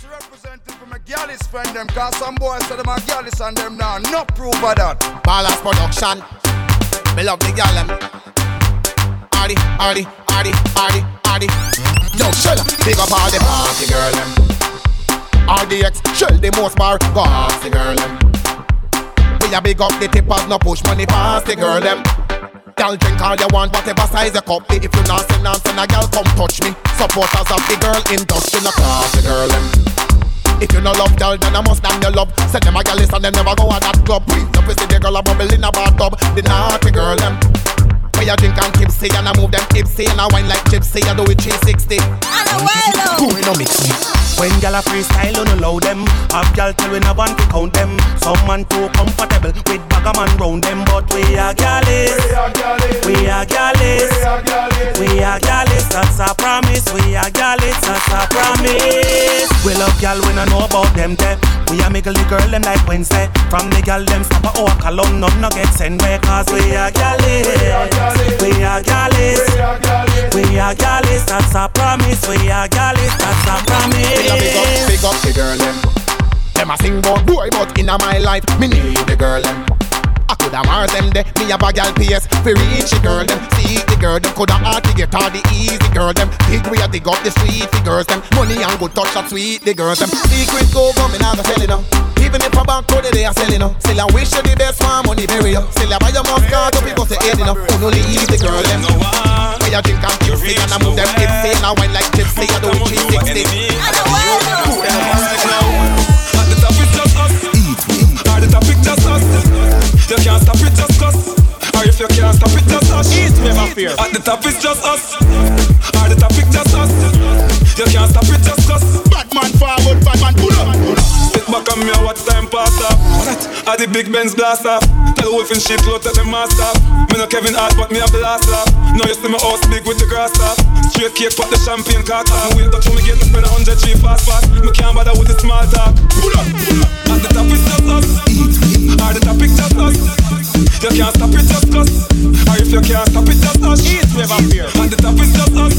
This representing for my gallus friend them, cause some boys say them are gallus and them now. No proof of that. Ballas production. Me love the gal them. Hardy, hardy, hardy, hardy, hardy. Yo, shell, big up all the party girl them. RDX, shell the most bar, the girl them. We a big up the tippers, no push money past the girl them. Girl drink all you want, whatever size your cup. If you not send and send a girl, come touch me. Supporters of the girl industry, no class the girl them. If you no love girl, then I must damn your love. Send them a list and them never go at that club. Up see the girl a bubble in a bathtub. The naughty girl them. Where you drink and tipsy and I move them tipsy and I wine like gypsy. I do it 360. I know well though. Who no mix? When gyal a freestyle, you no allow them. Have gyal tell we no want to count them. Some man too comfortable with bag a man round them, but we are gyallis. We are gyallis. We are gyallis. That's a promise. We are gyallis. That's a promise. We love gyal we no know about them there. We a make the girl them like Wednesday. From the gyal them stop a walk alone, none no get sent way. Cause we are gyallis. We are gyallis. We are gyallis. That's a promise. We are gyallis. That's a promise. Me a big up, big up the girl them. Them a sing about boy, but inna my life, me need the girl them. I coulda Mars them de, me have a gal PS fi reach the girl them. See the girl them coulda hard to get all the easy girl them. Big we a dig up the street the girls them. Money and good touch that sweet the girls them. Secret go go me nah go sell it now. Even if I back to the day I sell it now. Still I wish you the best for money bury you. Still I buy your Moscato people say head enough. Who no leave the girl them. Where you drink and tipsy and I move them tipsy and I wine like gypsy. I do it 360. I know well though. At the top it's just us. At the top it's just us. You can't stop it just us. Or if you can't stop it just us. East never fear. At the top it's just us. At the top it's just us. You can't stop it just us. Batman forward, Batman pull up. Sit back on me and watch time pass off. At the big Benz blast off. Tell wolf in shit load take the off. Me no Kevin Hart but me have the last laugh. Now you see my house big with the grass off. Straight cake put the champagne cock off. Wait touch me get to spend a hundred G fast fast. Me can't bother with the small talk. Pull up, pull up. At the top it's just us. At the top it's just us. You can't stop it just us. Or if you can't stop it just us. East never fear. At the top it's just us.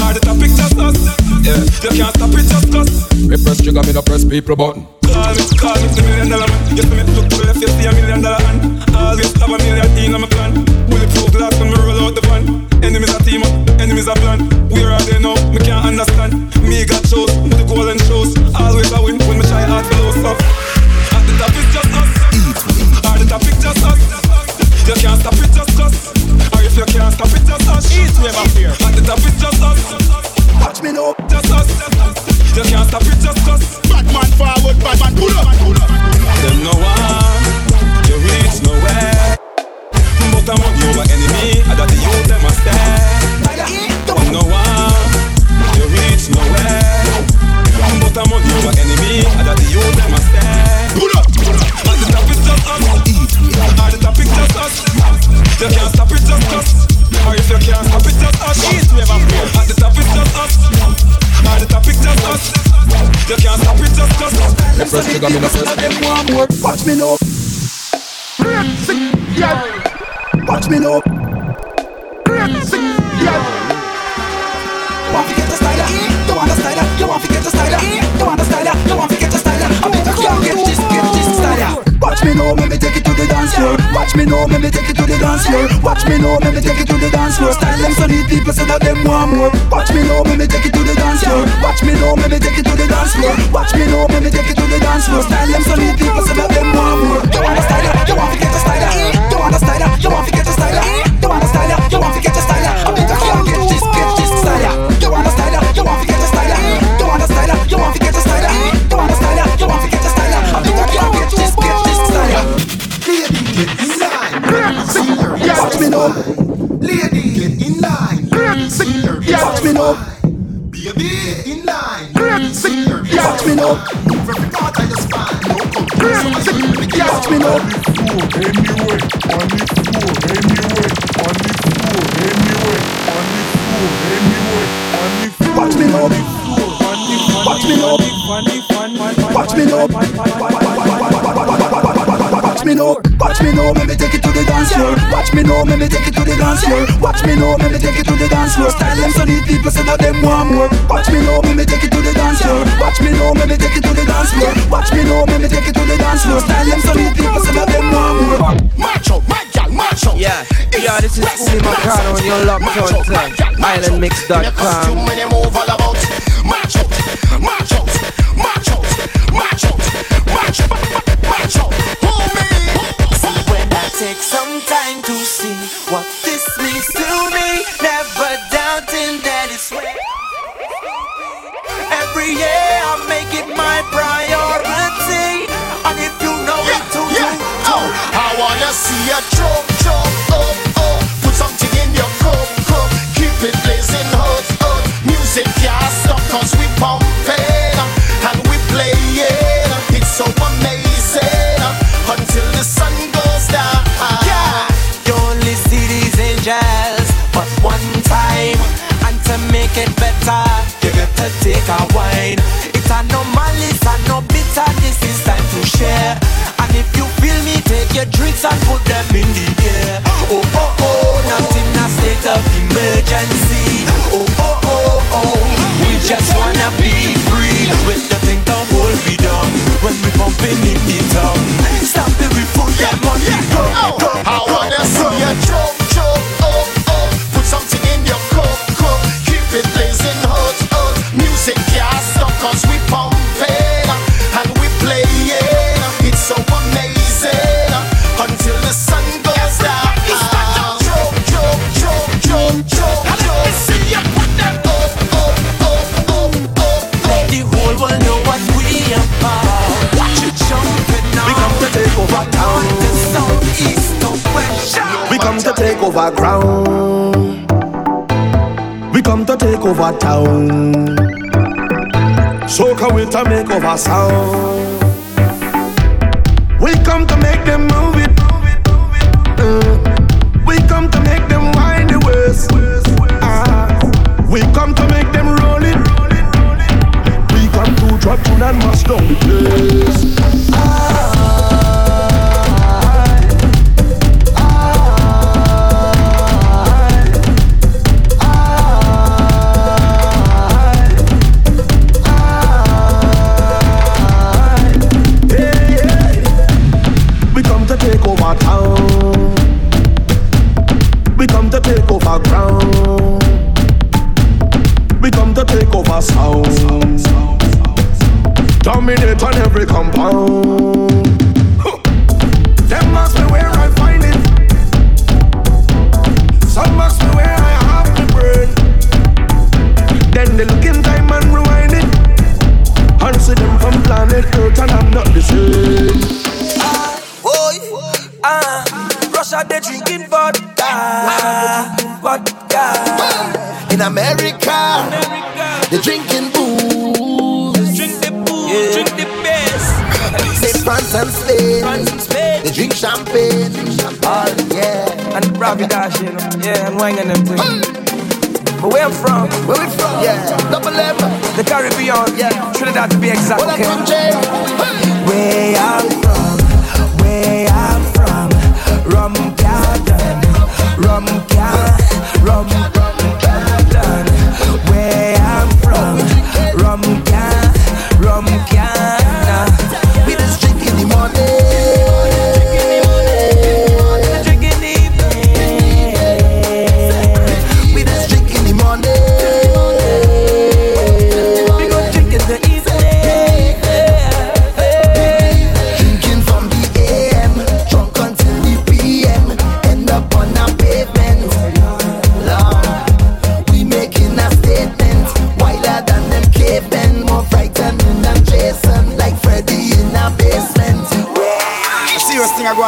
At the top it's just us. Yeah, you can't stop it just us. Me press trigger, me no press people button. Call me, call me the million dollar man. You see me look to the left, you see a million dollar hand. Always have a million in my plan. Bulletproof glass when me roll out the van. Enemies a team up, enemies a plan. Where are they now? Me can't understand. Me got shows, with the golden shows. Always a win when me try hard to lose up. Can't stop it just us. East never fear. At the top it's just us. Watch me now. Just us. You can't stop it just us. Batman forward, Batman pull up. Them no one, you reach nowhere. But I'm on your enemy, I got the youth them a stare. Them no one, you reach nowhere. But I'm on your enemy, I got the youth them a stare. Pull up. At the top it's just us. At the top it's just us. You can't stop it just us. Or if you can't stop it just us. East never fear. At the top it's just us. At the top it's just us. You can't stop it just us. Me press trigger, me no press. Them want more. Watch me now. Yeah. Watch me now. Yeah. Want to get a styler? You want a styler? You want to get a styler? Eh? You want a styler? You want to get a styler? I eh? bet you can't get this, get this styler. Watch me now, Watch me now, let me take it to the dance floor. Watch me now, let me take it to the dance floor. Style them so neat, people say that them want more. Watch me now, let me take it to the dance floor. Watch me now, let me take it to the dance floor. Watch me now, let me take it to the dance floor. Style them so neat, people say that them want more. You want a styler? You want to get a styler? You want a styler? You want to get Watch me now. Baby, in line. Watch me now. Move every part of your spine. No. Watch me now. Anyway, on the floor, anyway, on the floor, anyway, on the floor, anyway, on the floor. Watch me now. Watch me now. Watch me now. Watch me now. Watch me now, let me take it to the dance floor. Watch me now, let me take it to the dance floor. Watch me now, let me take it to the dance floor. Style them so these people say that them want more. Watch me now, let me take it to the dance floor. Watch me now, let me take it to the dance floor. Watch me now, let me take it to the dance floor. Style them so these people say that them want more. Macho, my gal, macho. Yeah, yeah, this is Umi Macano and you're locked on to islandmix.com. You many move all about. Macho, macho, take some time to see what this means to me, never doubting that it's real. Every year I make it my priority, and if you know it too, Yeah, too, oh, I wanna see a choke, be free. With the thing to hold me down when we bumping in the town. Stop it, we put them on the go. Oh, I wanna see a over ground. We come to take over town. Soca with to make over sound. We come to make them move it. Uh, we come to make them wind the waist. Ah, we come to make them roll it. We come to drop tune and mash down the place. Dominate on every compound. Ask me where I find it. Some ask me where I have the. Then they look in time and rewind it. Them from planet Earth and I'm not the same. Boy, ah, Russia they drinking vodka. And Robbie Dash, you know, yeah, I'm and them things. But where I'm from, Where we from? Yeah. Double M. the Caribbean, Yeah. Trinidad to be exact. Okay? Where I'm from, where I'm from, rum garden, rum garden, rum garden.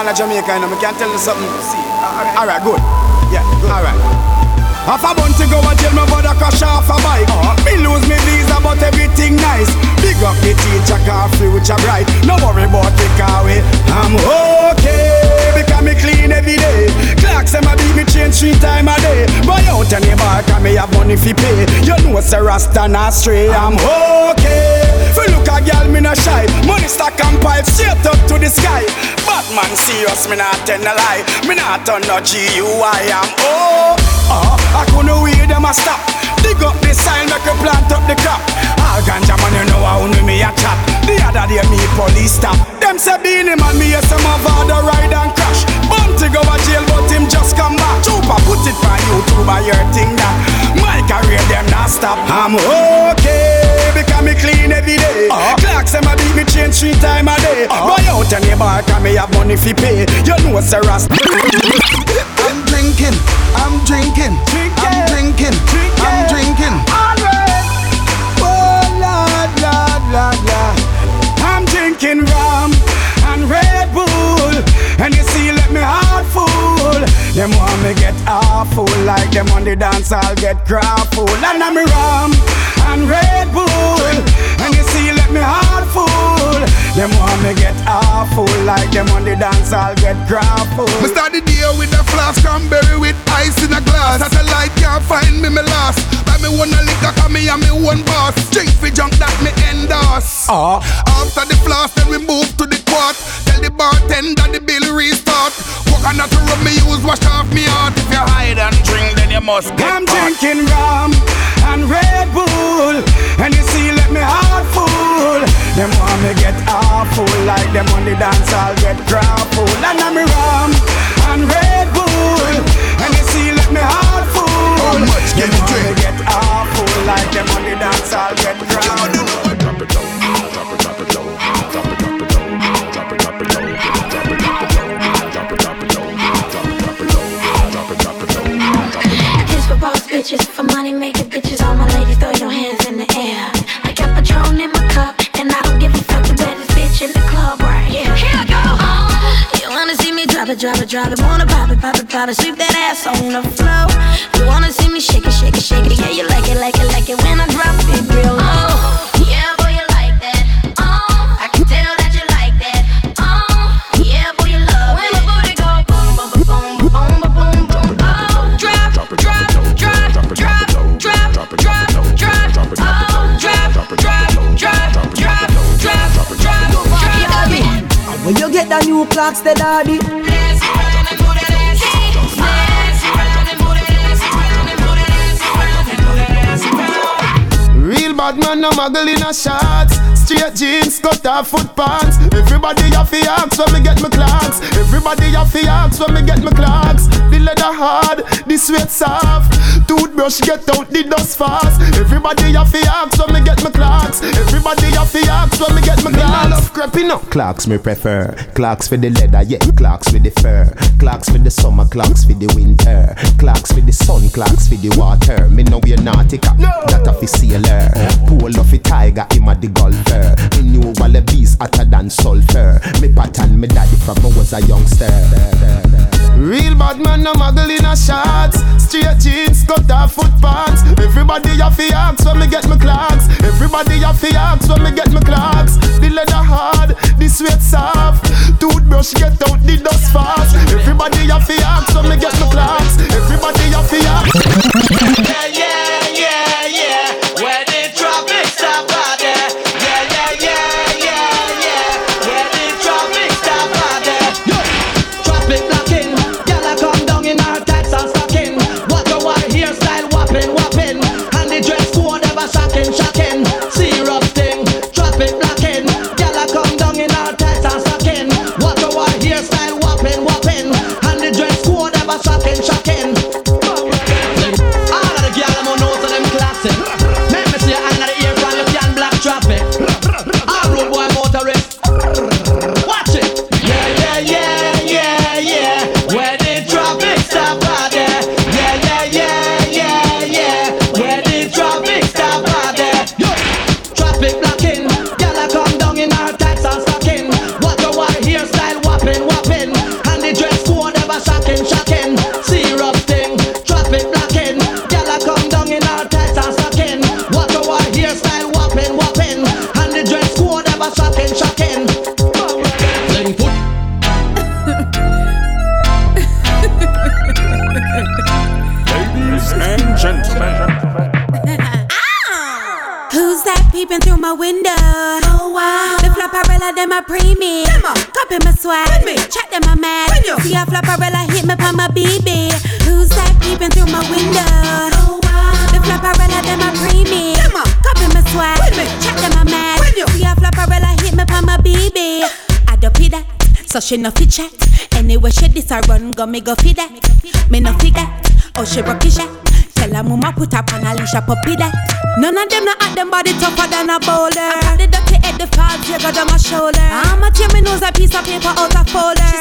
On in Jamaica, you know, I can tell you something. Uh, alright, good. Yeah, alright. Half a month ago, I tell my brother crash off a bike. Uh, me lose me visa, but everything nice. Big up the teacher, car future bright. No worry about the car way. I'm okay because me clean every day. Clarks them a beat me change three time a day. Buy out any bar, cause me have money fi pay. You know, say Rasta not stray. I'm okay. Fi look a girl, me no shy. Money stack and pipe straight up to the sky. Bad man serious, me not tell a lie. Me not turn no G U I am. Oh, oh, I couldn't wait them a stop. Dig up the sign, make a plant up the crop. All ganja man, you know how only me a chat. The other day me police stop. Them say Beenie Man, me yes some of the ride and crash. Bunty go a jail, but him just come back. Chupa put it on YouTube, I hear thing that. My career them not stop. I'm okay because me clean every day. Uh-huh. Clarks them a beat me change three time a day. Uh-huh. Boy out your bar, can me have money fi pay. You know sir Ras. I'm drinking, I'm drinking, I'm drinking, I'm drinking. Oh Lord, Lord, Lord, Lord. I'm drinking rum Them want me get awful, like them on the dance, I'll get grappled. And I'm rum and Red Bull, and you see, let me heart full. Them want me get awful, like them on the dance, I'll get grappled. Me start the day with a flask cranberry with ice in a glass. Satellite can't find me, me lost. Buy me one a liquor, cause me and me one boss. Drink for junk that me endorse. Uh. After the flask, then we move to the quart. Tell the bartender the bill restart. Coconut to rub me use, wash off me heart. If you hide and drink, then you must get I'm caught. drinking rum and Red Bull, and them want me get awful like them on the dance I'll get grappled. And I'm rum and Red Bull, and you see let me heart full. How much can you drink? Me get awful like them on the dance I'll get grappled. Drop it low, drop it, drop it low, drop it, drop it low, drop it, drop it low, drop it, drop it low, drop it, drop it low, drop it, drop it low, drop it, drop it low, drop it. Here's for boss bitches, for money making bitches, all my ladies throw your drop it, drop it. Wanna pop it, pop it, pop it? Sweep that ass on the floor. You wanna see me shake it, shake it, shake it? Yeah, you like it, like it, like it when I drop it real low. Yeah, boy, you like that. Uh, I can tell that you like that. Uh, yeah, boy, you love when my booty go boom, boom, boom, boom, boom, boom, boom. Oh, drop, drop, drop, drop, drop, drop, drop, drop, drop. Oh, drop, drop, drop, drop, drop, drop, drop. You got me. And when you get the new Clarks, the daddy. Bad man, no muggle in a shots. Straight jeans, cut off foot pants. Everybody have to ask when me get my Clarks. Everybody have to ask when me get my Clarks. The leather hard, the sweat soft. Toothbrush get out the dust fast. Everybody have to ask when me get my Clarks. Everybody have to ask when me get my Clarks. Me love creeping up. Clarks me prefer. Clarks for the leather, yeah. Clarks for the fur. Clarks for the summer, Clarks for the winter. Clarks for the sun, Clarks for the water. Me know we're nautica, that a sailor. Pole of a tiger, him a the golfer. Me knew Wallabees hotter than sulfur. Me pattern me daddy from I was a youngster. Real bad man, no muggle in a shots. Straight jeans, cut off foot pants. Everybody have to ask when me get my Clarks. Everybody have to ask when me get my Clarks. The leather hard, the sweat soft. Toothbrush get out the dust fast. Everybody have to ask when me get my Clarks. Everybody have to ask. Yeah, yeah, yeah, yeah. She no fit chat. Anyway, she this a run, go me go feed that. Me no fit that, oh she rocky shot. Tell her mama put up on a leash a puppy that. None of them not at them body tougher than a boulder. I got the dirty head, the tear go down my shoulder. I'ma tear me nose a piece of paper out a folder.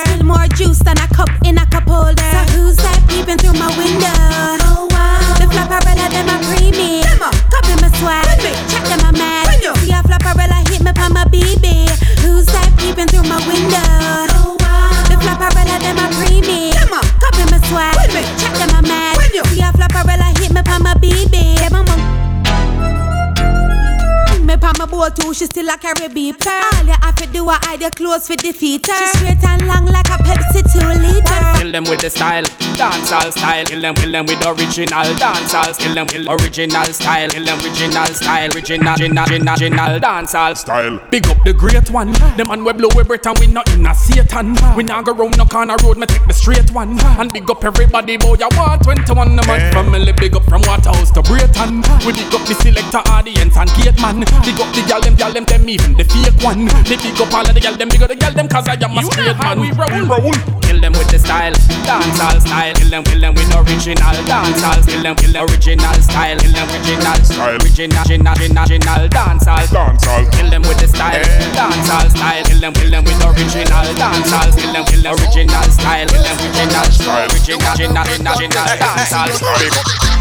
Me pa my bowl too, she still a carry beeper. All you have to do is hide your clothes for defeat her. She straight and long like a Pepsi two liter. Kill them with the style, dancehall style. Kill them, kill them with original dancehall. Kill them, kill original style. Kill them original style, original, original, original, original dancehall style. Big up the great one. The man we blow we breath and we not in a Satan. We not go round no corner road, me take the straight one. And big up everybody, boy, you want 21 the man eh. family. Big up from Waterhouse to Braeton. We big up the selector audience and gate man. Big up the gal them, gal them, them even the fake one. They big up all of the gal them, big up the gal them, cause I am a straight man. We roll, roll. Kill them with the style, dancehall style. Kill them, kill them with original dancehall. Kill them, kill them original style. Kill them original style. Original, original, original, original dancehall. Dancehall. Kill them with the style, dancehall style. Kill them, kill them with original dancehall. Kill them, kill them original style. Kill them original style. Original, original, original, original dancehall.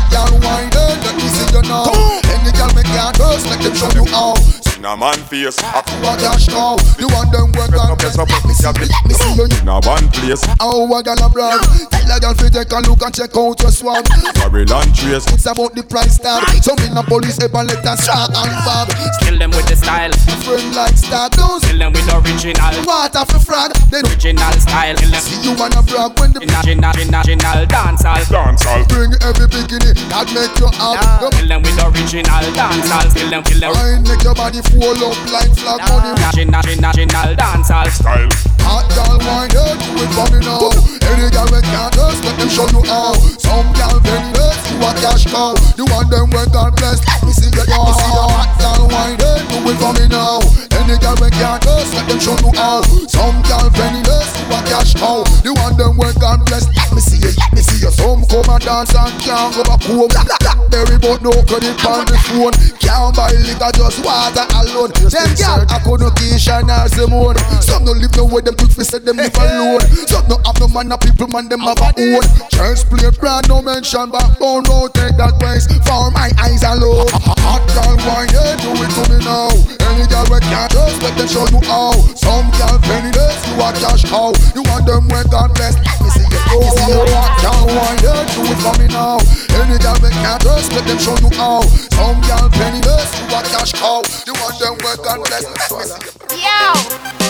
Girl, wine it, let me see you now. Any girl make your dance, let them show you how. In a man face, a What cash now? The one them work on place up, Let me see, let me see you. in a one place. How a girl a brag? Tell a girl fi take a look and check out your swag. Babylon trace. It's about the price tag. So me no police ever let us shot and bag. Kill them with the style. Friend like star. Kill them with original. Water for frag. Then Original style. Kill them. see you wanna brag when the Original, original, original dancehall. Dancehall. bring every bikini that make you have. Kill them with original dancehall. Kill them, kill them. Wine make your body full up like flag money. Original, original, dancehall. Style. Hot girl wine it, do it for me now. Any girl we can't dance, let them show you how. Some girl penniless, you a cash cow. The one them we God bless, me see you now. See your hot girl wine it, do it for me now. Any girl we can't dance, let them show you how. Some girl penniless, you a cash cow. The one them we Let me see you, let me see you. Some come and dance and can't go back home. Blackberry but no credit on the phone. Can't buy liquor, just water alone. Them girl, I couldn't teach and Simone. Some no live no way, them quick fi say them live alone. Some no have no man, no people man, them have a own. Church play brand, no mention backbone, no take that ways. For my eyes alone. Hot girl, why you do it to me now? Any girl we can't just let them show you how. Some girl penniless, you a cash cow. You want them when God bless. Let me see you go. See you hot girl, why you do it for me now? Any girl we can't just let them show you how. Some girl penniless, you a cash cow. You want them when God bless. Me see you. Yo,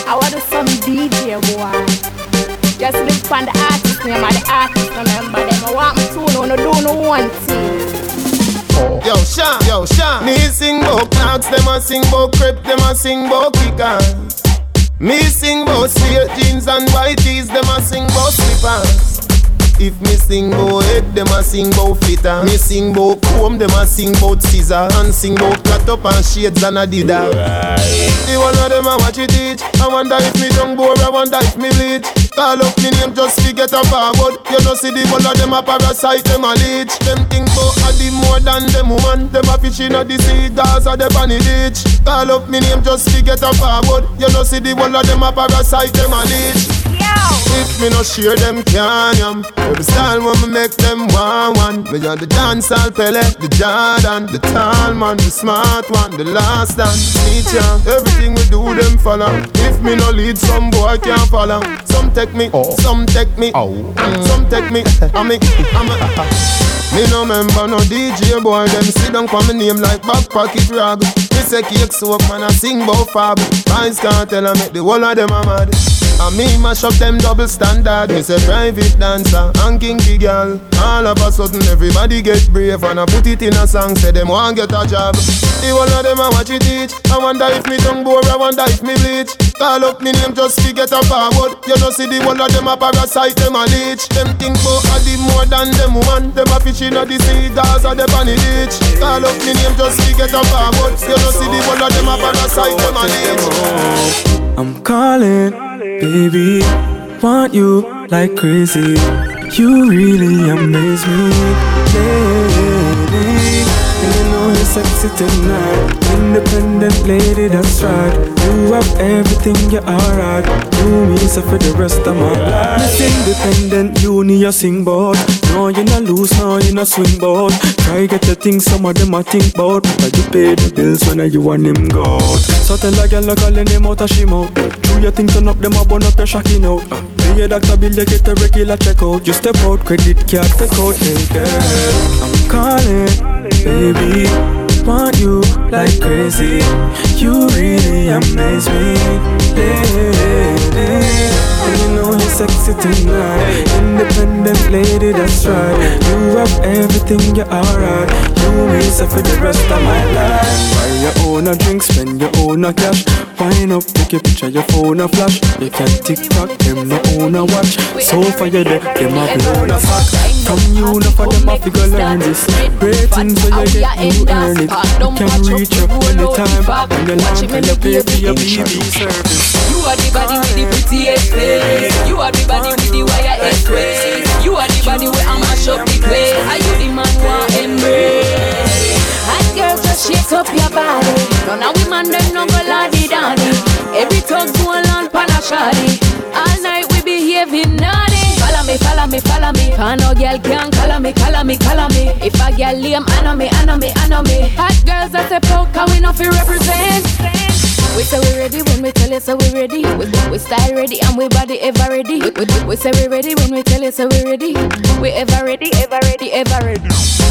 I want some DJ boy. Just look on the artist name and the artist remember them. I want me to know no do no one thing. Yo, Sean, yo, Sean. Me sing bout Clarks, them a sing bout crepe, them a sing bout kickers. Me sing bout straight jeans and white tees, them a sing bout slippers. If me sing bout head, them a sing bout fitter. Me sing bout comb, them a sing bout scissor. And sing bout cut up and shades and adidas. The one of them a watch it teach. I wonder if me young boy, I wonder if me bleach. Call up me name just to get a forward. You know see the one of them a parasite, them a leech. Them think bout a the more than them woman. Them a fishing at the sea, Gaza, the bunny ditch. Call up me name just to get a forward. You know see the one of them a parasite, them a leech. If me no share them can yam Every style when me make them one one Me on the dancehall Pele, the Jordan The tall man, the smart one, the last dance. Teach ya, everything we do them follow. If me no lead, some boy can't follow. Some take me, some take me. Mm, Some take me, I me, I'm a. Me no member no DJ boy. Them sit down for me name like back pocket rag Me say cake soap man I sing bout fab. Vice can't tell I make the whole of them a mad And me mash up them double standard. Me say private dancer and kinky girl. All of a sudden everybody get brave and I put it in a song. Say them want get a job. The whole of them I watch it teach. I wonder if me tongue bore, I wonder if me bleach. Call up me name just to get a forward. You know see the whole of them a parasite, them a leech. Them think about a the more than them woman. Them a fishing at the sea, Gaza, the bunny beach. Call up me name just to get a forward. You know see the whole of them a parasite, them a leech. I'm calling, baby. Want you like crazy. You really amaze me, lady. And you you're sexy tonight. Independent lady, that's right. You have everything, you're alright. You me so for the rest of my life. Miss independent, you need a sing board. No, you're not loose, no, you're not swing board. Try get the things some of them I think bout. But you pay the bills when you want them go. So tell a girl, calling them out, she mouth. True, you think turn up them, I burn up your shocking out. Pay your doctor bill, you get a regular checkout. You step out, credit card, take out, hey girl. I'm calling, baby. Want you like crazy. You really amaze me, know you're sexy tonight. Independent lady, that's right. You have everything, you're alright. You so for the rest of my life. Buy your own a drink, spend your own a cash. Wine up, take a picture, your phone a flash. You can TikTok, them no own a watch. So for your day, them a blown a fuck. From you, no for them a figure learn this. Ratings so you get you earn it. You can reach up anytime. When you land, when you pay for your BB service. You are the body with the prettiest face. You are the body with the wire express. You are the body where I mash up the place. Are you the man who I embrace? Hot girls just shake up your body. None of women them no go laddy daddy. Every talk go on pan a shoddy. All night we behaving naughty. Follow me, follow me, follow me. Can no girl can color me, color me, color me. If a girl lame, I know me, I know me, I know me. Hot girls that step can we not feel represent? We say we ready when we tell you so we ready. We, we style ready and we body ever ready. We, we, we say we ready when we tell you so we ready. We ever ready, ever ready, ever ready.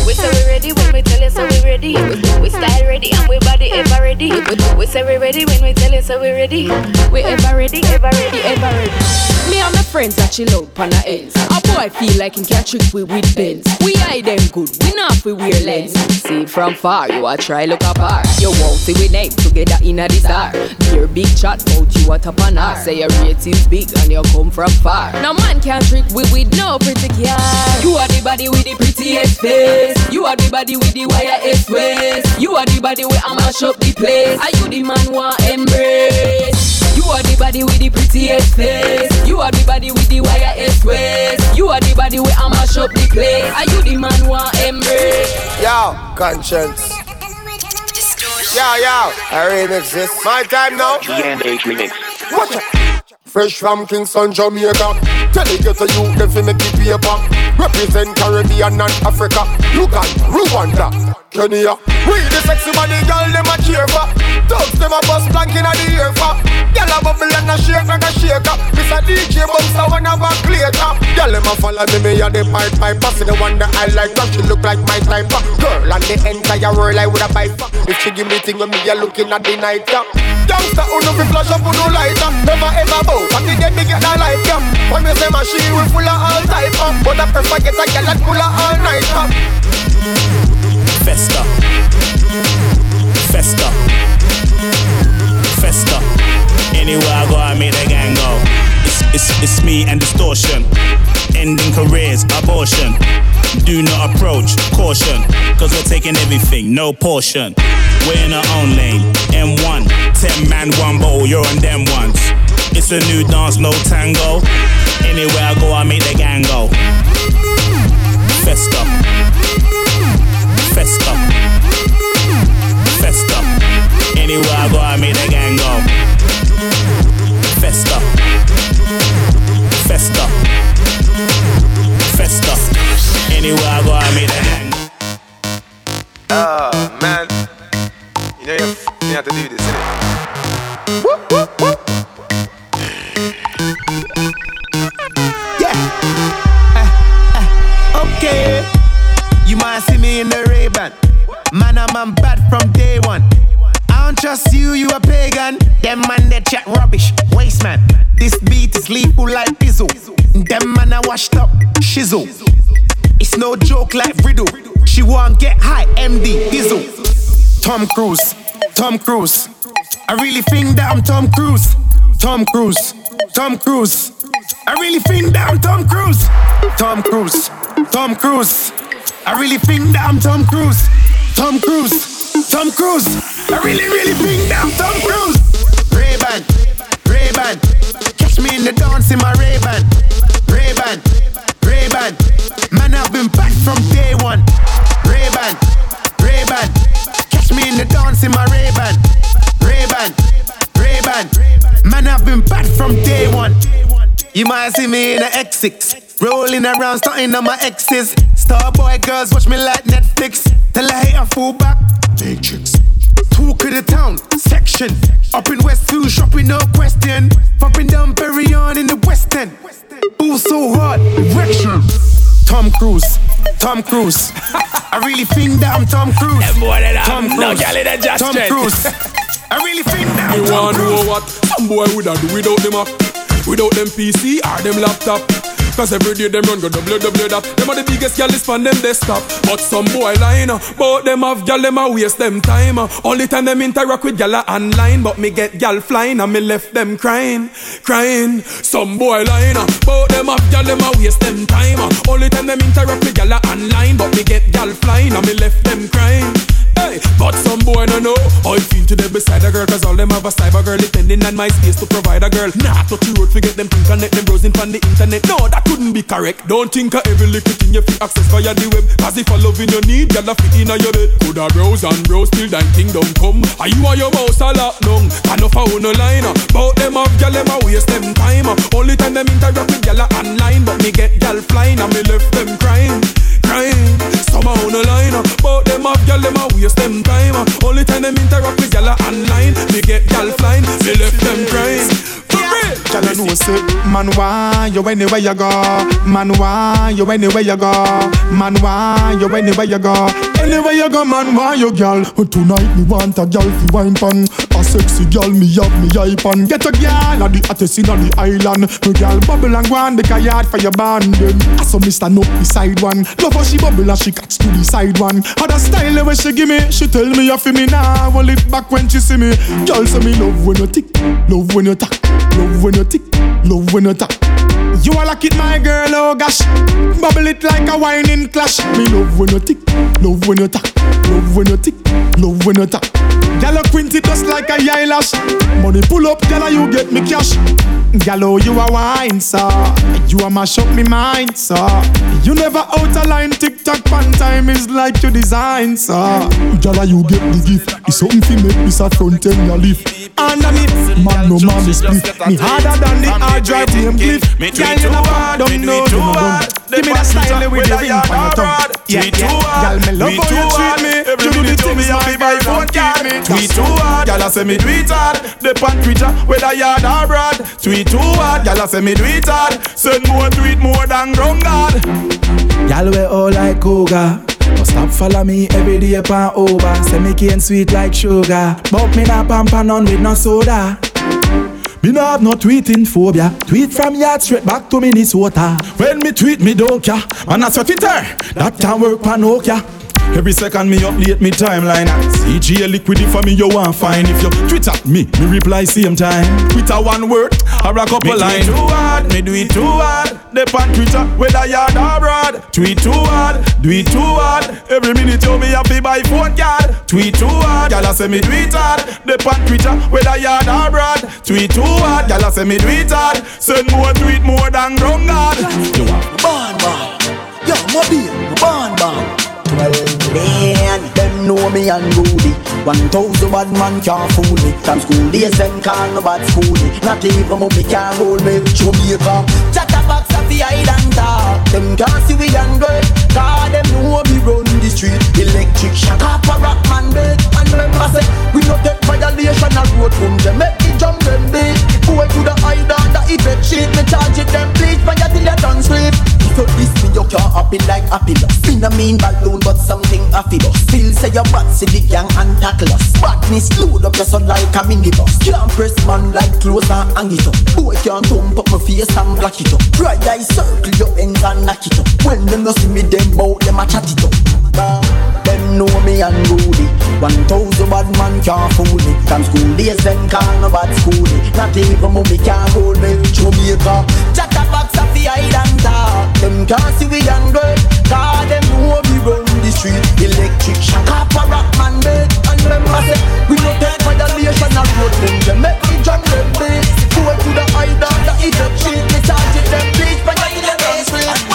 We say we ready when we tell you so we ready. We, we style ready and we body ever ready. We, we say we ready when we tell you so we ready. We ever ready, ever ready, ever ready. Me and my friends that chill out on the ends. A boy feel like he can trick we with bends. We eye them good, we not we wear lens. See from far, you a try look apart. You won't see we name together in a desire. Your big chat about you at up on our Say your rate is big and you come from far. No man can trick we with no pretty car. You are the body with the prettiest face. You are the body with the wire waist. You are the body where I mash up the place. Are you the man want embrace? You are the body with the prettiest face. You are the body with the wire waist. You are the body where I mash up the place. Are you the man want embrace? Yo, conscience. Yo, yo, I remix this. My time now. GNH remix. Watch it. Fresh from Kingston, Jamaica. Tell it to you, them fi make the paper. Represent Caribbean and Africa. Uganda, Rwanda, Kenya. We the sexy body girl, them a cheer for. Thugs them a bust blank inna the ear for. Girl a bubble and a shake like a shaker. Miss a DJ bounce a one a clear top. Girl them a follow me, me a the pipe pipe. Passing the one that I like, cause she look like my type. Girl and the entire world I woulda buy for. If she give me thing when me a looking at the night top. Youngster who no fi flash up who no light up. Never ever bow. But the dead me get that light up. When me say machine we full of all type up. But I prefer get a girl that full of all night up. Caution. Cause we're taking everything, no portion. We're in our own lane. M1, 10 man, one bowl, you're on them ones. It's a new dance, no tango. Anywhere I go, I make the gang go. Festa. Festa. Festa. Anywhere I go, I make the gang go. Festa. Festa. Festa. Anywhere I go, I make the gang go. Oh man, you know you, have to do this, innit? Whoop, whoop, whoop. Okay, you might see me in the Ray-Ban. Man, I'm man bad from day one. I don't trust you, you a pagan. Them man they chat rubbish, waste man. This beat is lethal like Izzo. Them man I washed up, shizzle. It's no joke like riddle. She want get high, MD, Dizzle. Tom Cruise, Tom Cruise. I really think that I'm Tom Cruise. Tom Cruise, Tom Cruise. I really think that I'm Tom Cruise. Tom Cruise, Tom Cruise. I really think that I'm Tom Cruise. Tom Cruise, Tom Cruise. I really, really think that I'm Tom Cruise. Ray-Ban, Ray-Ban. Catch me in the dance in my Ray-Ban. Ray-Ban, Ray-Ban. Man, I've been back from day one. Ray-Ban. Catch me in the dance in my Ray-Ban. Ray-Ban, Ray-Ban. Man, I've been back from day one. You might see me in a X6. Rolling around, starting on my exes. Starboy girls watch me like Netflix. Tell a hater full back. Matrix. Talk of the town, section. Up in West Westview, shopping, no question. Popping Dom Perignon in the West End. Ooh, so hard, erection. Tom Cruise, Tom Cruise. I really think that I'm Tom Cruise. Tom Cruise, no gal in a just Tom straight. Cruise. I really think that I'm Tom Cruise. You wanna know what some boy woulda do without them app, without them PC or them laptop. Cause every day them run go double double that. Them are the biggest gal is them desktop. But some boy uh, but them have gal them a waste them time. Only time them interact with gal online, but me get gal flying and me left them crying, crying. Some boy uh, but them have gal them a waste them time. Only time them interact with gal online, but me get gal flying and me left them crying. Hey, but some boy no know it feel to them beside a girl Cause all them have a cyber girl depending on my space to provide a girl. Nah, touch the road, forget them think connect them browsing from the internet. No, that couldn't be correct. Don't think of every little thing you fit access via the web. Cause if a loving you need, y'all fit in your bed. Coulda browse and browse till that kingdom come. Are you and your mouse a lock down? Enough a no line. Bout them have gal them a waste them time. Only time them interact with gal a online But me get gal flying and me left them crying A on the line. Bout them have gal them a waste them time. Only time them interact with gal a online Me get gal flying Me left them crying Girl, know say, man, why you anywhere you go? Man, why you anywhere you go? Man, why you anywhere you go? Anywhere you go, man, why you girl? Tonight me want a girl fi wine pan, a sexy girl me have me eye pan. Get a girl at the hottest inna the island. Me girl bubble and go on the yard for your band. Them. I saw me stand up beside one. Love how she bubble and she catch to the side one. How the style way she give me, she tell me you feel me now. Hold it back when she see me. Girl say me love when you tick, love when you tack, love when you tick, love when you tack. You are like it, my girl, oh gosh. Bubble it like a whining clash. Me love when you tick, love when you tack, love when you tick, love when you tack. Gyal, you it just like a eyelash. Money pull up, gyal, you get me cash. Gyal, oh, you a wine, sir. You a mash up me mind, sir. You never out a line, tick tock, pan time is like you design, sir. Gyal, you get the gift. It's something fi make me sa front end ya lift. Underneath, man, no man, me split. Me harder than the hard drive name cliff. Me Gyal, tweet you too never hard, dumb, me no, tweet you too no dumb. hard. Give me that style with the ring on your tongue. Yeah, Tweet too yeah. hard, Gyal, me love tweet how you hard. treat me. You do the minute you me things my to buy girl phone don't card. keep me. Tweet too hard, gyal a say me tweet hard. The pan Twitter, whether yard or broad. Tweet too hard, gyal a say me tweet hard. Send more tweet more than ground guard. Y'all we all like Cougar. But stop follow me every day pan over. Say me cane sweet like sugar. But me not pamper none with no soda. Me no have no tweeting phobia. Tweet from yard straight back to Minnesota. When me tweet me don't care. Man I sweat it there. That can work pan Nokia. Every second me update me timeline CGA liquidity for me you want find If you tweet at me, me reply same time With a one word or a couple Me line tweet too hard, me do it too hard. The pan Twitter, whether yard or broad. Tweet too hard, do it too hard. Every minute you me have to buy phone card. Tweet too hard, gyal a say me do it hard. The pan Twitter, whether yard or broad. Tweet too hard, gyal a say me do it hard. Send more tweet more than ground guard. You want Born born, yo mobile, born born. Man, them know me unruly. One thousand bad man can't fool me. From school days them call no bad schoolie. Not even mommy can hold me. Jamaica, chatterbox of the island talk. Them can't see we angry. Cause them know me run the street. Electric shock up a rock man bed. And remember say we no take violation a road from them. Make it jump them big. Go to the island, the effect shit. Me charge it them happy like happiness. In a mean balloon but something affidus. Still say your butt see the gang and tackle us. Bad badness Load up your son like a minibus Can't press man like clothes and hang it up Boy can't thump up my face and black it up Try eye circle your ends and knock it up When them no see me them bout them a chat it up Know me unruly One thousand bad man can't fool me From school days them call no bad schoolie Not even mommy can't hold me. Jamaica Chatterbox of the island talk. Them can't see we and girl Cause them know we run the street. Electric shock up a rock man made And remember say We no take violation of road. Them They make me jump them beat Go to the island the Egypt shit Me charge it them please But I ain't dance Wine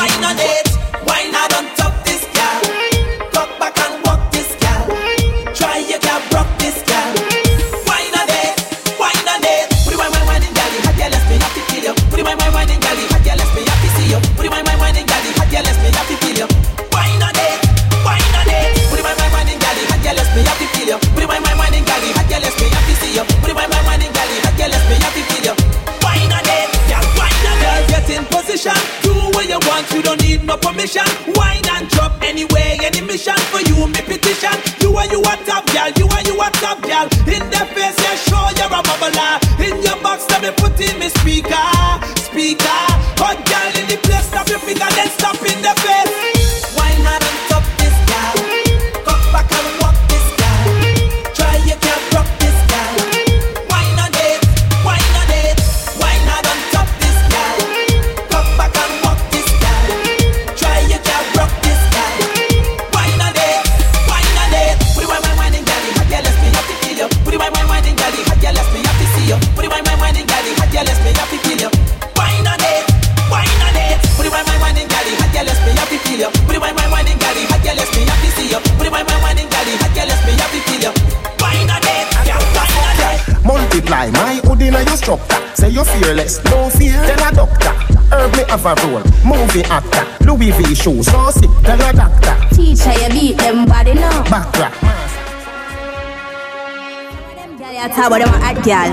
no permission. Wine and drop anyway, any mission for you, me petition. You are you a top girl, you are you a top girl. In the face, yeah, sure you're a bubbler. In your box, let me put in me speaker, speaker. Hot girl in the place, stop your finger, then stop in the face. Hood in your structure. Say you're fearless, no fear. Tell a doctor. Herb me have a role. Movie actor. Louis V shoes. So sick. Tell a doctor. Teacher, you beat them body now. Backrack. Girl, you talk about them a hot girl.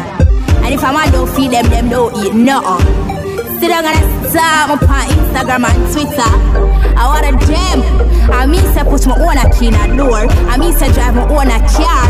And if a man don't feed them, them don't eat nothing. Still I'm gonna start up on Instagram and Twitter. I want a gem. I mean say put my own a key in a door. I mean say drive my own a car.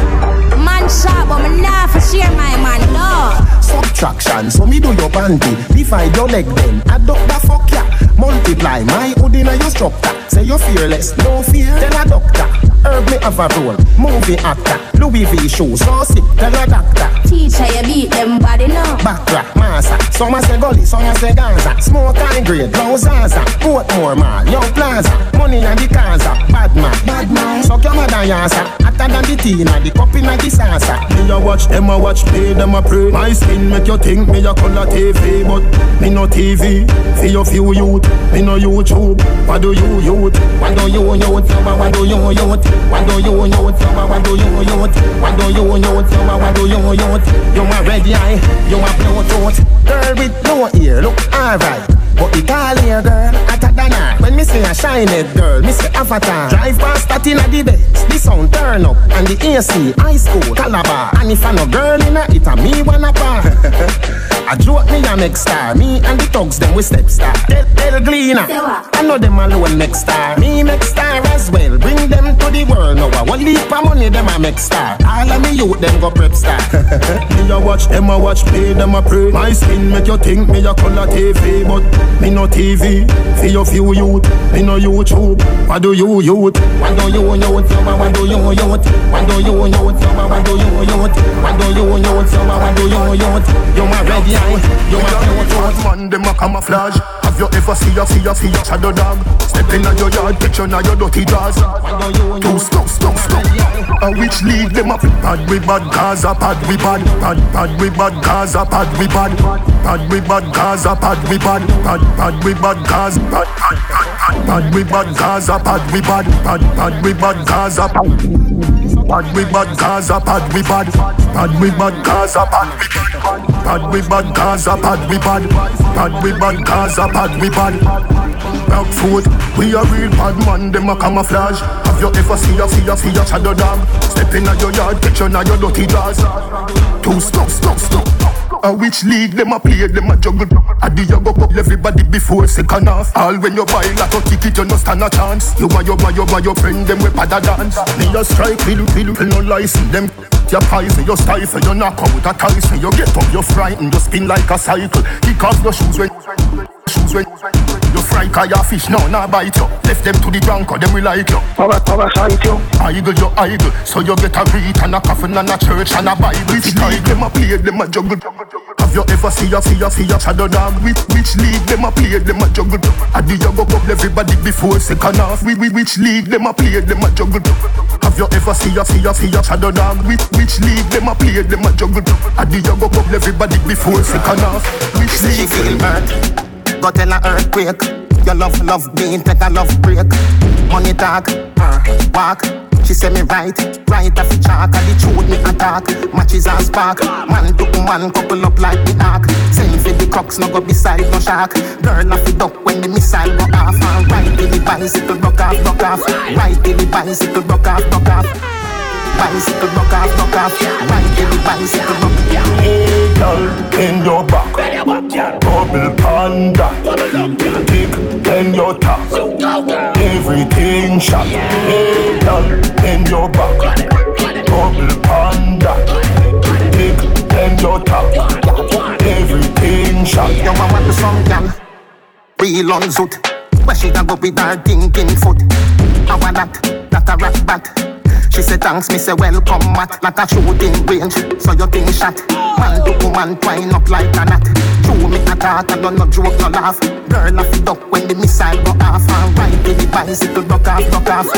Man sharp, but me nah for share my man, no. Subtraction. So me do your bandy. Divide your leg then. Up the fuck ya. Multiply my hood in your structure. Say you're fearless, no fear. Tell a doctor. Herb me have a role. Movie actor. Louis V shoes. So sick. Tell a doctor. Teacher, you beat them body now. Backrack, massa. Some a say gully, some a say Gaza. Smoke and grade, blow Zaza. Portmore mall, Young Plaza. Money and the Kaza. Bad man, bad man. Suck your mother yasa. Hotter than the tea, the cup inna the salsa. Me a watch, them a watch, play them a pray. My skin make you think me a color TV, but me no TV. For your few youth, me no YouTube. What do you youth? What do you youth? What do you youth? What do you youth? What do you youth? What do you youth? What do you youth? You a red eye, you a blue tooth. Girl with no ear, look alright. But tall hair girl, hotter than her. When me see a shiny girl, me say avatar. Drive past that inna the best, the sound turn up, and the AC, high school, Calabar. And if I no girl inna it, a me wanna par. I joke me a make star, me and the thugs them we step star. Tell, tell Gleaner, I know them alone make star. Me make star as well, bring them to the world now. One leap of money them a make star. All of me youth them go prep star. me a watch them a watch, play them a pray. My skin make you think me a color TV, but me no TV. For your few youth, me no YouTube. What do you youth? What do you youth? What do you youth? What do you youth? What do you youth? What do you youth? What do you youth? You my red eye, you my blue tooth. Man, them a camouflage. Have you ever see a see a see a shadow dog? Step in your yard, picture now your dirty jaws. Two stop, stop, stop. A which league them up? Bad we bad, Gaza bad we bad, bad bad we bad, Gaza bad we bad, bad we bad, Gaza bad we bad, bad bad we bad, Gaza bad bad bad bad we bad, Gaza bad we bad, bad bad we bad, Gaza. Bad we bad, Gaza bad we bad, bad we bad, Gaza bad we bad, bad we bad, Gaza bad we bad, bad we bad, Gaza bad we bad. Back foot, we a real bad man, them a camouflage. Have you ever see a see a see a shadow dog? Step in your yard, catch you your dirty jaws. Two stop, stop, stop. A which league them a play, them a juggle. A the you go couple everybody before second half. All when you buy lot of ticket, you no stand a chance. You buy, you buy, you buy your friend them with pada dance. Me a strike, will, will, will no license them. Your poison, your stifle, you knock out a Tyson. You get up, you frightened, you spin like a cycle. Kick off your shoes when, shoes when. You fry car your fish, no, nah bite you. Left them to the ground, cause them we like you. Power, power, sight you. Idle, you idle. So you get a read and a coffin and a church and a Bible. Which league them a play, them a juggle. Have you ever see a, see a, see a shadow dog? Which, which league them a play, them a juggle. I do you go couple everybody before second half? We, we, which league them a play, them a juggle. Have you ever see a, see a, see a shadow dog? Which, which league them a play, them a juggle. I do you go couple everybody before second half? Which league? feel hurt. Go tell a earthquake. Your love, love being take a love break. Money talk, uh, walk. She say me right, right off the chalk. And the truth me attack. Matches and spark. Man to man couple up like the ark. Same for the crocks, no go beside no shark. Girl off the duck when the missile go off. And right till the bicycle broke off, broke off. Right till the bicycle broke off, broke off. Bicycle broke off, broke off. Right till the bicycle broke off. Hey girl, in your back. Bubble panda. Tick, then your top. Everything shot. Hey girl, in your back. Bubble panda. Tick, then your top. Everything shot. Yo, I want the song, gal. Real on zoot. Where she a go with her thinking foot? How a that? That a rat bat. She say thanks, me say welcome, mat. Like a shooting range, so you think shot. Man to woman twine up like a knot. True me a attack, I don't no joke, no laugh. Girl off the duck when the missile go off. And till the bicycle broke off, broke off.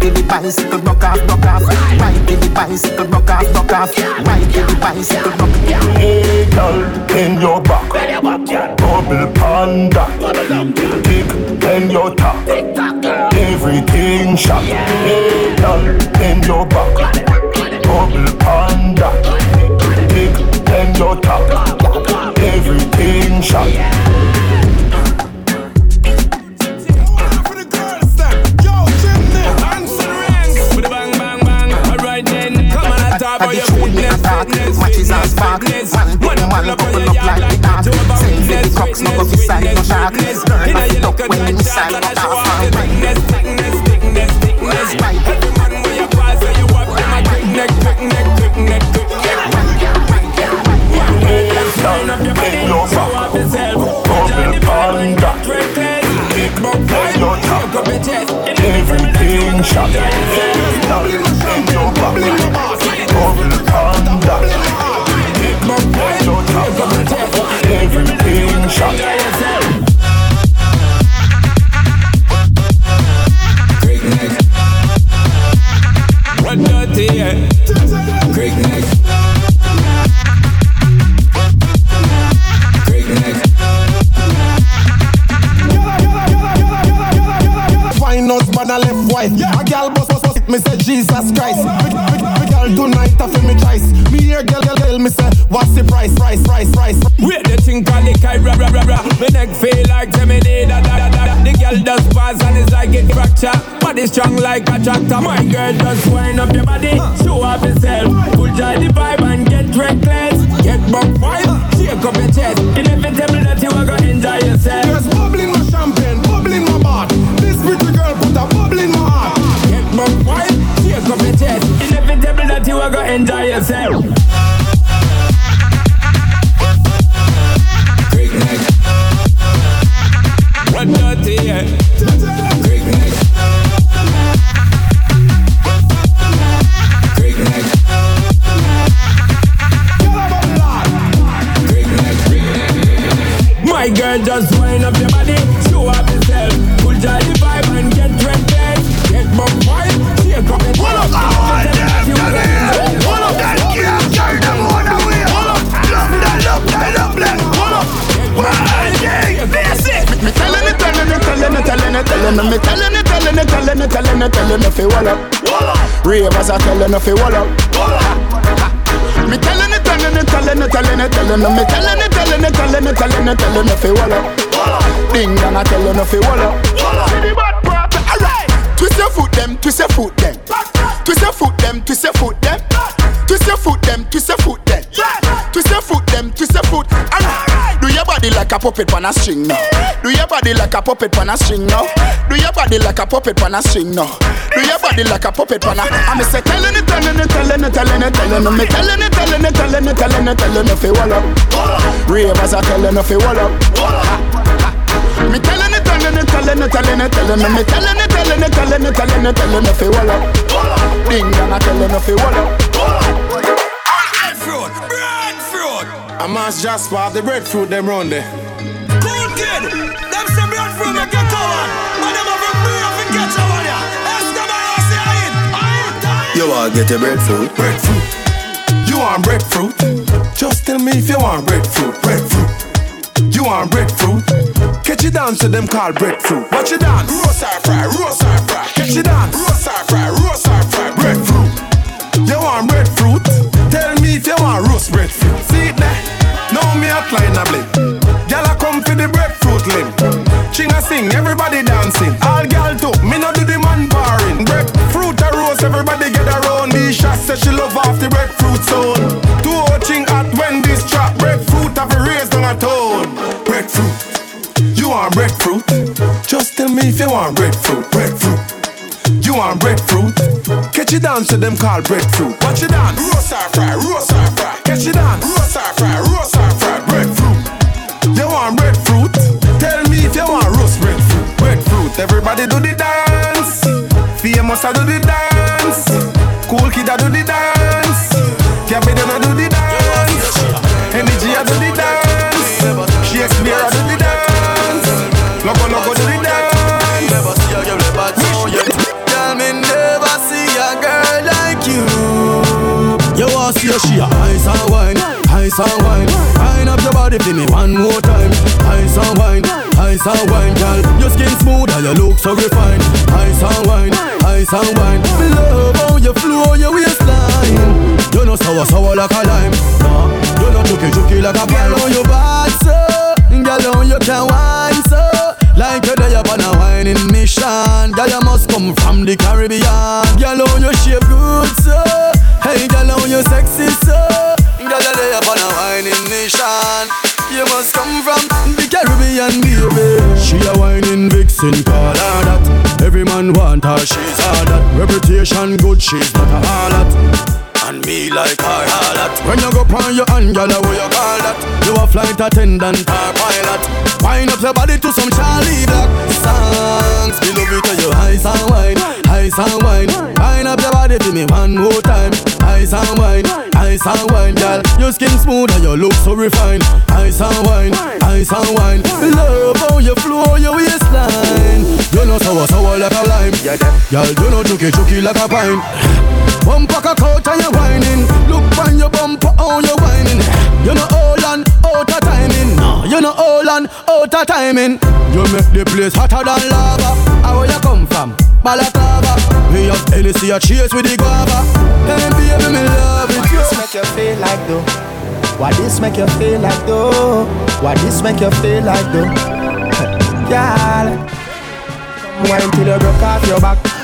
Till the bicycle broke off, broke off. Till the bicycle broke off, broke off. Till the bicycle broke off. Hey girl, in your back. Bubble panda. Tick, then your top. Everything shot. Hey girl, in your back. Bubble panda. Tick, then your top. Everything shot. Matches and spark. Man to man couple up like the ark. Same for the crocks, no go beside no shark. Girl the duck when the missile go off. Thickness, thickness, thickness, thickness. Every man where you pass, where you walk, them a quick neck, quick neck, quick neck. Turn up your body, show off yourself. Johnny Bell, reckless. Big buck fight, shake up your chest. Everything shot. Girl, your back. Bubble panda. Then your top. Everything shot. My neck feel like Gemini da da da da. The girl does pass and it's like it fracture. Body strong like a tractor. My girl just wind up your body, show off yourself. Pull joy the vibe and get reckless. Get buck fight, shake up your chest. Inevitable that you are gonna enjoy yourself. There's bubble in my champagne, bubble in my heart. This pretty girl put a bubble in my heart. Get buck fight, shake up your chest. Inevitable that you are gonna enjoy yourself. Dirty, yeah. Telling it, telling it, me telling it, telling it, telling it, telling it, telling it, fi wall up. Ravers telling it, fi wall up. Me telling it, telling it, telling it, telling it, telling it, telling it, telling it, telling it, telling it, telling it, fi wall up. Ding dong, I telling it, fi wall up. Alright, twist your foot them, twist your foot them, twist your foot them, twist your foot them, twist your foot them, twist your foot them, twist your foot like a puppet on a string now. Do your body like a puppet on a string now. Do your body like a puppet on a string now. Do your body like a puppet on a. I'm say telling it, telling it, telling it, telling it, telling me telling it, telling it, telling it, telling it, telling it, fi wall up. Ravers are telling it, fi wall up. Me telling it, telling it, telling it, telling it, telling me telling it, telling it, telling it, telling it, telling it, fi wall up. Ding dong, I telling it, fi wall up. I must just pop the breadfruit them round there. Cool kid. Them say breadfruit make you covered. But them have a beer if you catch a one ya. Escobar, say I eat. I eat. You want get a breadfruit? Breadfruit. You want breadfruit? Just tell me if you want breadfruit. Breadfruit. You want breadfruit? Catch it dance to them called breadfruit. Watch it dance. Roast or fry, roast or fry. Catch it dance. Roast or fry, roast or fry. Breadfruit. You want breadfruit? Tell me if you want roast breadfruit. See me a line a blip. Gyal a come for the breadfruit limb. Ching a sing, everybody dancing. All gyal too, me no do the man barring. Breadfruit a roast, everybody get around. These shots say she love off the breadfruit zone. Two ching at when this trap breadfruit have a raise down a tone. Breadfruit, you want breadfruit? Just tell me if you want breadfruit. Breadfruit. You want breadfruit? Catch it dance to them called breadfruit. Watch it dance. Roast or fry, roast or fry. Catch it dance. Roast or fry, roast or fry. Breadfruit. You want breadfruit? Tell me if you want roast breadfruit. Breadfruit. Everybody do the dance. Famous I do the dance. Cool kid I do the dance. Cabin I do body for me one more time. Ice and wine, ice and wine, girl. Your skin smooth and your look so refined. Ice and wine, ice and wine. Me love how you flow your waistline. You know sour sour like a lime. Nah, you know juky juky like a girl on your bad so. Girl on you can wine so. Like you're there on a whining mission Girl, you must come from the Caribbean Girl, how you shape good, so Hey, girl, how you sexy, so Girl, you're there on a whining mission You must come from the Caribbean, baby. She a whining vixen, call her that. Every man want her, she's all that. Reputation good, she's not a harlot. And me like her harlot. When you go on your hand, girl, what you call that? You a flight attendant or pilot. Wind up your body to some Charly Black songs. Me love it to you ice and wine, ice and wine. Wind up your body to me one more time. Ice and wine, ice and wine, girl. Your skin smooth and your look so refined. Ice and wine, ice and wine. Love how you flow your waistline. You know sour, sour like a lime. Girl, you know juky, juky like a pine. Bumper cock out and you whining. Look on your bumper, how you whining. You know all and out of timing No, you know all and out of timing You make the place hotter than lava How you come from? Balaclava We have Hennessy a chase with the guava Hey baby, me love it What this make you feel like though? What this make you feel like though? What this make you feel like though? Girl Wine till you broke off your back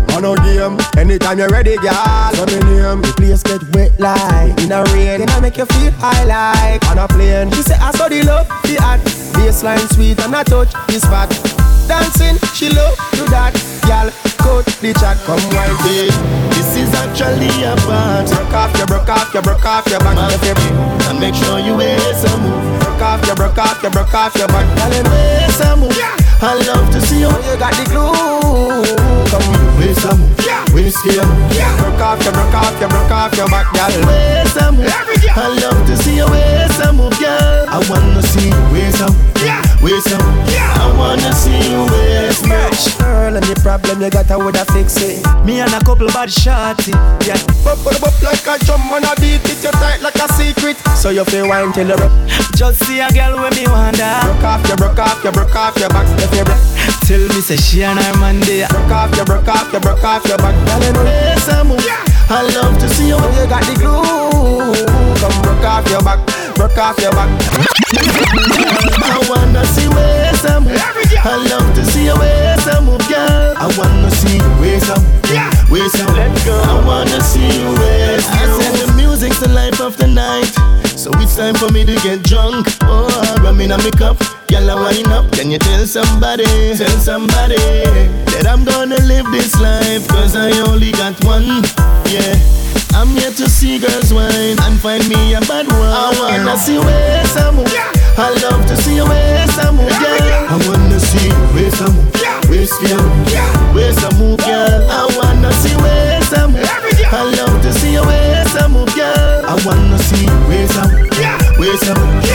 On a game Anytime you're ready, girl. Let me name The place get wet like In a rain. Then I make you feel high like On a plane. She say I saw the love The hot Baseline sweet and I touch is fat Dancing She love do that. Girl Cut the chat Come wine Babe, This is actually a part Broke off your Broke off your Broke off your back. And make sure you wear some move. Broke off your Broke off your Broke off your back. Know Wear some move. I love to see you. Oh, you got the glue Come Wear some move scale. Broke off your Broke off your Broke off your back Girl. Some. Move I love to see you wear some move, girl. I wanna see you wear some Wear some. I wanna see you wear some. Girl, the problem you got, I woulda fix it. Me and a couple bad shorty Yeah. Bubble up like a drum and a beat. It You tight like a secret. So you feel wine till you Just see a girl with me wonder. Broke off your, broke off your, broke off your back. If you Tell me say she and her man there. Broke off your, broke off your, broke off your back Girl, you know Wear some move I love to see you when you got the glue. Come broke off your back, broke off your back. I wanna see I move. I love to see your ways I move, girl. I wanna see your ways I move. Ways I move. I wanna see. I said the music's the life of the night. So it's time for me to get drunk. Oh, rum in a me cup. Girl, I wind up. Can you tell somebody, tell somebody that I'm gonna live this life? Cause I only got one. Yeah. I'm here to see girls wine and find me a bad one. I wanna see ways I move. I love to see ways I move, girl. I wanna see ways I move, ways I move, girl. I wanna see ways see ways I move, ways I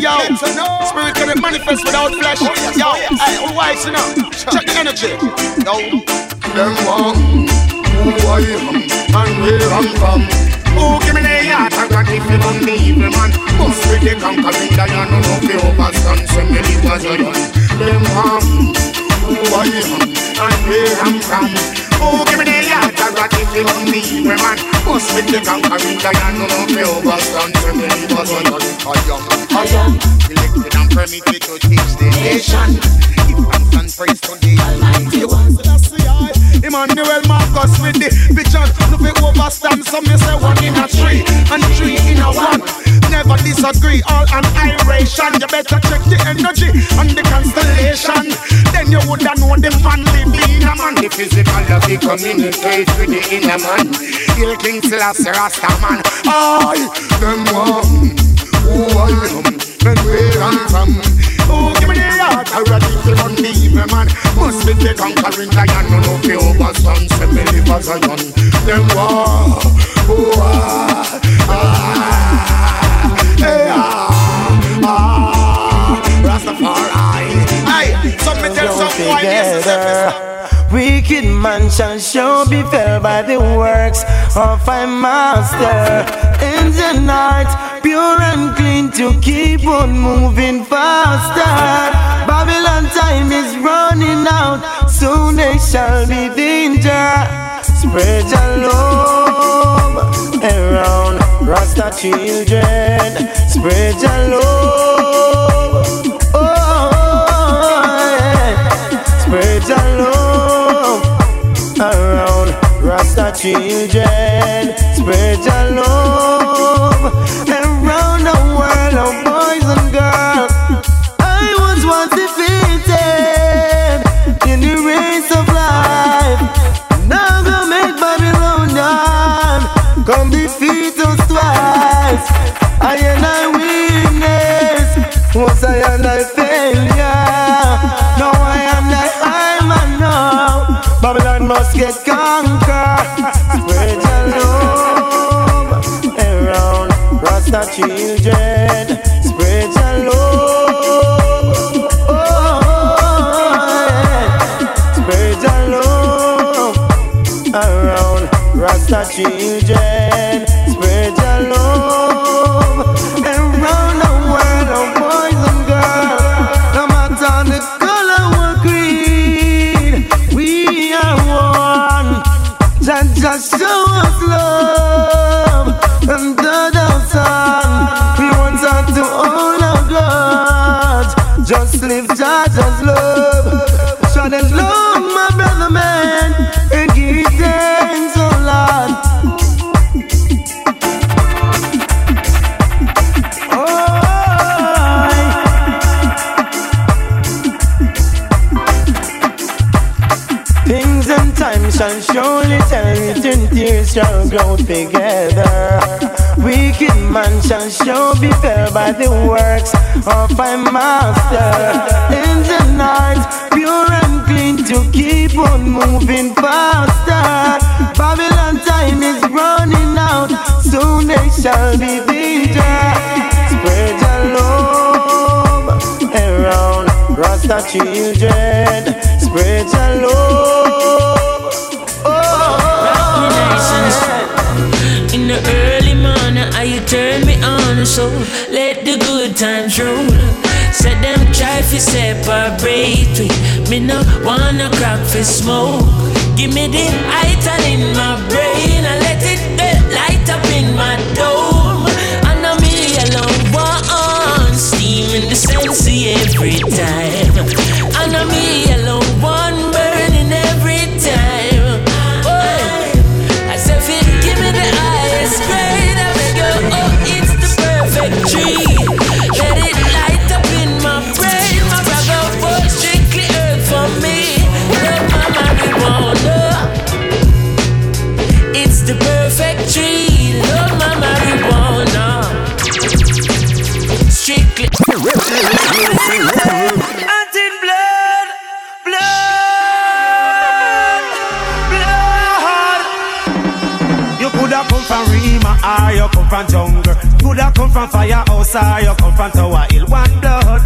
yo. Spirit can it manifest without flesh, oh, yo. Oh, hey, all wise, you know. Check the energy, yo. Them one who I am and where I'm from. Who give me the heart I got if you don't leave me man Bust with the conquering lion No no fi overstand Say me live as a young Them one who I am and where I'm from Who give me the heart I got don't leave me man Bust with the conquering lion No no fi overstand me young I am, I am Elected and permitted to teach the nation Give thanks and praise to the Almighty One Emmanuel Marcus with the picture. No fi overstand. Some me say one in a three and three in a one. Never disagree. All an iration. You better check the energy and the constellation. Then you woulda know the man living a man. The physical of the communicate with the inner man. Hail King Selassie Rasta man. I, them one who I am and where I'm from. Who give me the heart already run the evil man. Must be the conquering lion No no fi overstand Say me live as a young Them war Who are Ah. Hey ah Ah Rastafari. Hey, some me tell some boy yes, together. Wicked man shall show be fell by the works of my master. In the night, pure and clean to keep on moving faster. Babylon time is running out, soon there shall be danger. Spread your love around Rasta children. Spread your love. Oh, yeah. Spread your love around Rasta children. Spread your love around the world get together. Wicked man shall sure be fell by the works of my master. In the night, pure and clean to keep on moving faster. Babylon time is running out, soon they shall be danger. Spread your love around Rasta children. Spread your love. In the early morning, how you turn me on? So let the good times roll. Said them try fi separate we. Me no wanna crack fi smoke. Give me the item in my brain And let it get light up in my dome. And know me alone want Steam in the sensei every time. And know me alone come from Rema or you come from jungle. From firehouse or you come from Tower Hill. One blood,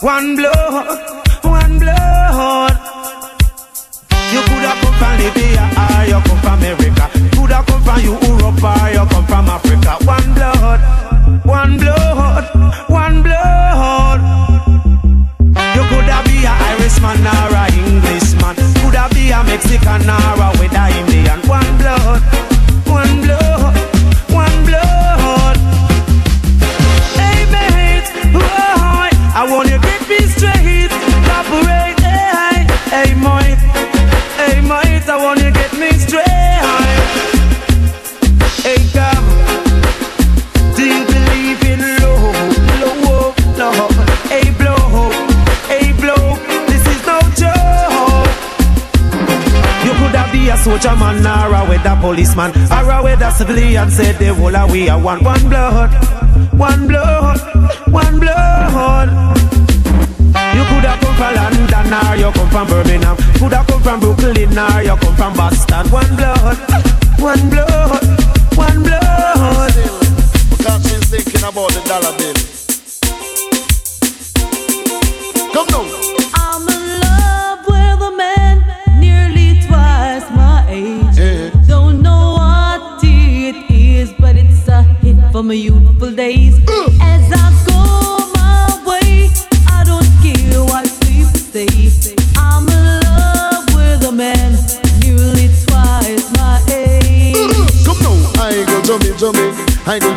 one blood, one blood. You coulda come from Libya or you come from America. Coulda come from Europe or you come from Africa. One blood, one blood, one blood. You coulda be a Irishman or a Englishman. Coulda be a Mexican or a Indian. One blood, policeman or a weather civilian. Said the whole of we are one, one blood, one blood, one blood. You coulda come from London or you come from Birmingham. Coulda come from Brooklyn or you come from Boston. One blood, one blood, one blood. Because she's thinking about the dollar bill. Come now.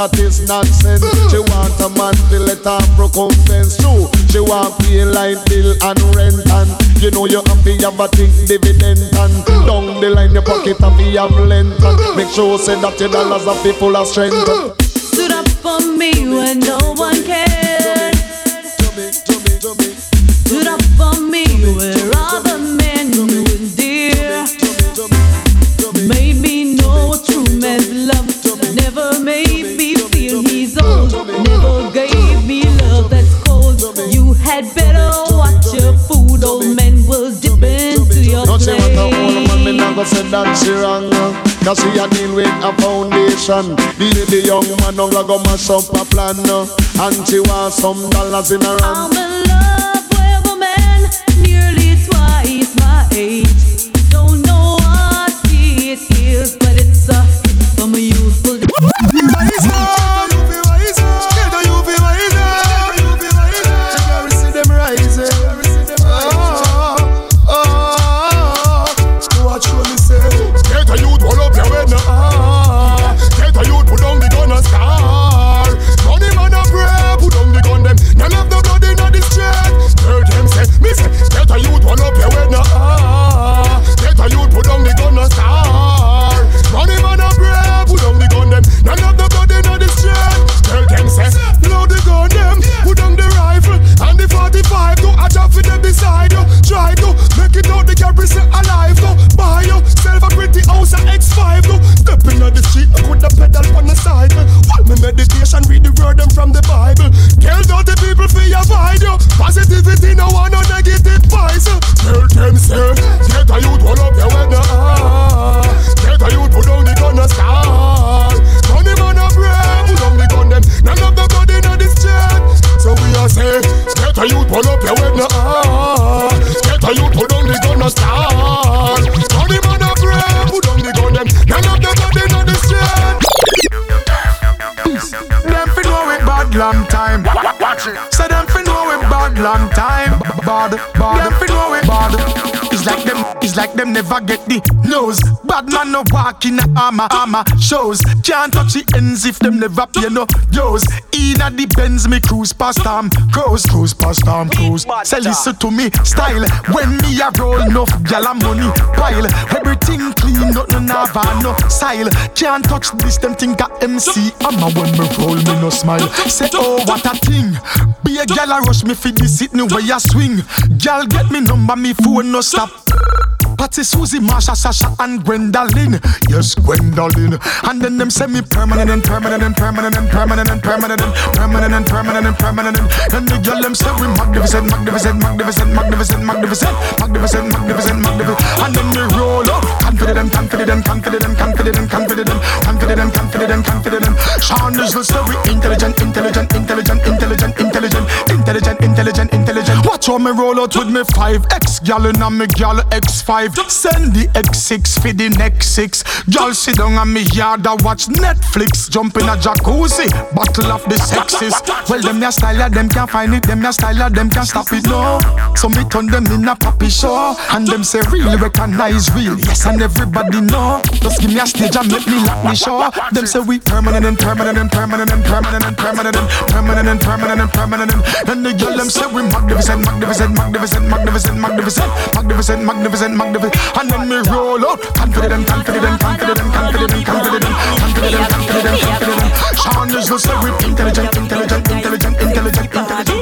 that is nonsense. She want a man to let her recompense too. She want pay light bill and rent and you know you have to have a think dividend and down the line your pocket have to have length and make sure say that your dollars are full of strength. Stood up for me when no one cared. Better watch your food. Old men will dip into your Don't say what a old man, me go say that she wrong Cause she a deal with a foundation The, the young man don't go mash up a plan And she want some dollars in her hand I'm in love with a man nearly twice my age. Don't know what it is, but it's a hit from a say a youth hold up your head now ah. A youth put down the gun and start Money man a pray Put down the gun them None of the blood in the street Them fi know we bad long time. Watch it. So them fi know we bad long time. Bad, bad, like them never get the nose. Bad man no walk in a armor, armor shows. Can't touch the ends if them never pay no yours. Inna the Benz me cruise past them, cruise, cruise past them, cruise. Say listen to me style. When me a roll enough and money pile. Everything clean, nothing never no style. Can't touch this them think a MC. I'm a when me roll me no smile. Say oh what a thing. Be a gal a rush me fi the sitting where you swing. Gal get me number me phone no stop. Patty, Susie, Marsha, Sasha, and Gwendolyn. Yes, Gwendolyn. And then them send me permanent and permanent and permanent and permanent and permanent and permanent and permanent and permanent. And the girl them say we magnificent, magnificent, magnificent, magnificent, magnificent, magnificent, magnificent, magnificent. And then we roll up, confident and confident and confident and confident and confident and confident and confident and confident. Sean is the story, intelligent, intelligent, intelligent, intelligent, intelligent intelligent, intelligent, intelligent. Watch how me roll out with me five X gal and me gal X5. Send the X6 for the next six. Y'all sit down on me yard and watch Netflix. Jump in a jacuzzi, battle of the sexes. Well, them ya style, them can't find it. Them ya style, them can't stop it, no. So me turn them in a poppy show. And them say real, recognize real. Yes, and everybody know. Just give me a stage and make me lock me show. Them say we permanent and permanent and permanent and permanent and permanent and permanent and permanent and permanent and and the girl them say we magnificent, magnificent, magnificent, magnificent, magnificent, magnificent, magnificent, magnificent. And then me roll out, confident, confident, confident, confident, confident, confident, confident, confident. Sean is the say we intelligent, intelligent, intelligent, intelligent, intelligent.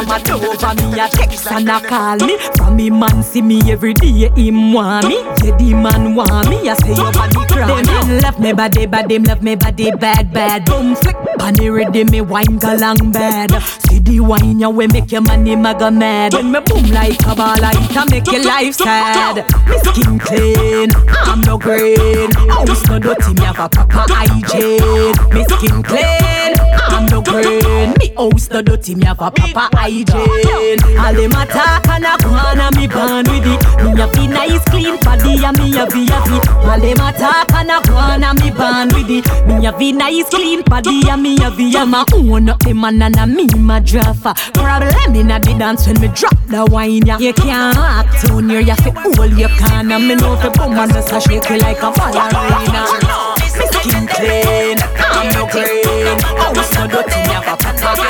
I'm a over me a text and a call me. From me man see me every day, him want me. Yeah, the man want me, I say your body cry Them man left me body, bad, them left me body bad, bad. Boom, flick, bunny ready, me wine go long bad. See the wine, you way make your money maga mad. When me boom like a ball, it a make your life sad. Me skin clean, I'm no green. House no dirty, me have a proper hygiene. Me skin clean, I'm no green. Me house no dirty, me have a proper hygiene All them attack and a on and me born with it. Me a nice clean body and me a have it All them attack and a on and me born with it. Me a nice clean body and me a have my own up the man and a me my draffer Problem in a the dance when me drop the wine ya. You can't act too near you fi hold your can and me know the boom and the sash shake it like a ballerina Me skin clean, I'm no green House no dirty, me have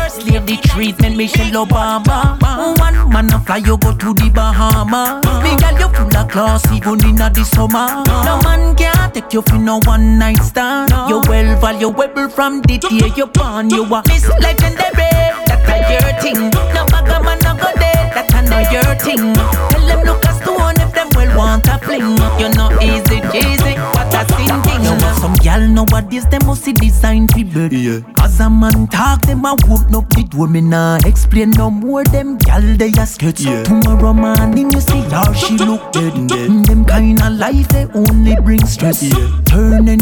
First lady treatment, Michelle Obama. One man a fly, you go to the Bahamas Me girl, you full of class even inna the summer. No man can take you for no one night stand. You well valuable from the day you born. You a Miss Legendary, that's a your thing. No bag man no go there, that's a not your thing. Tell them look a stone if them well want a fling You know easy cheesy, what a sin thing You know some gal nowadays them must see design fi bed yeah. Cause a man talk them a open up the door Me nah explain no more them gal they a sketch yeah. Tomorrow morning you see how she look dead, dead. Them kinda life they only bring stress yeah. Turn any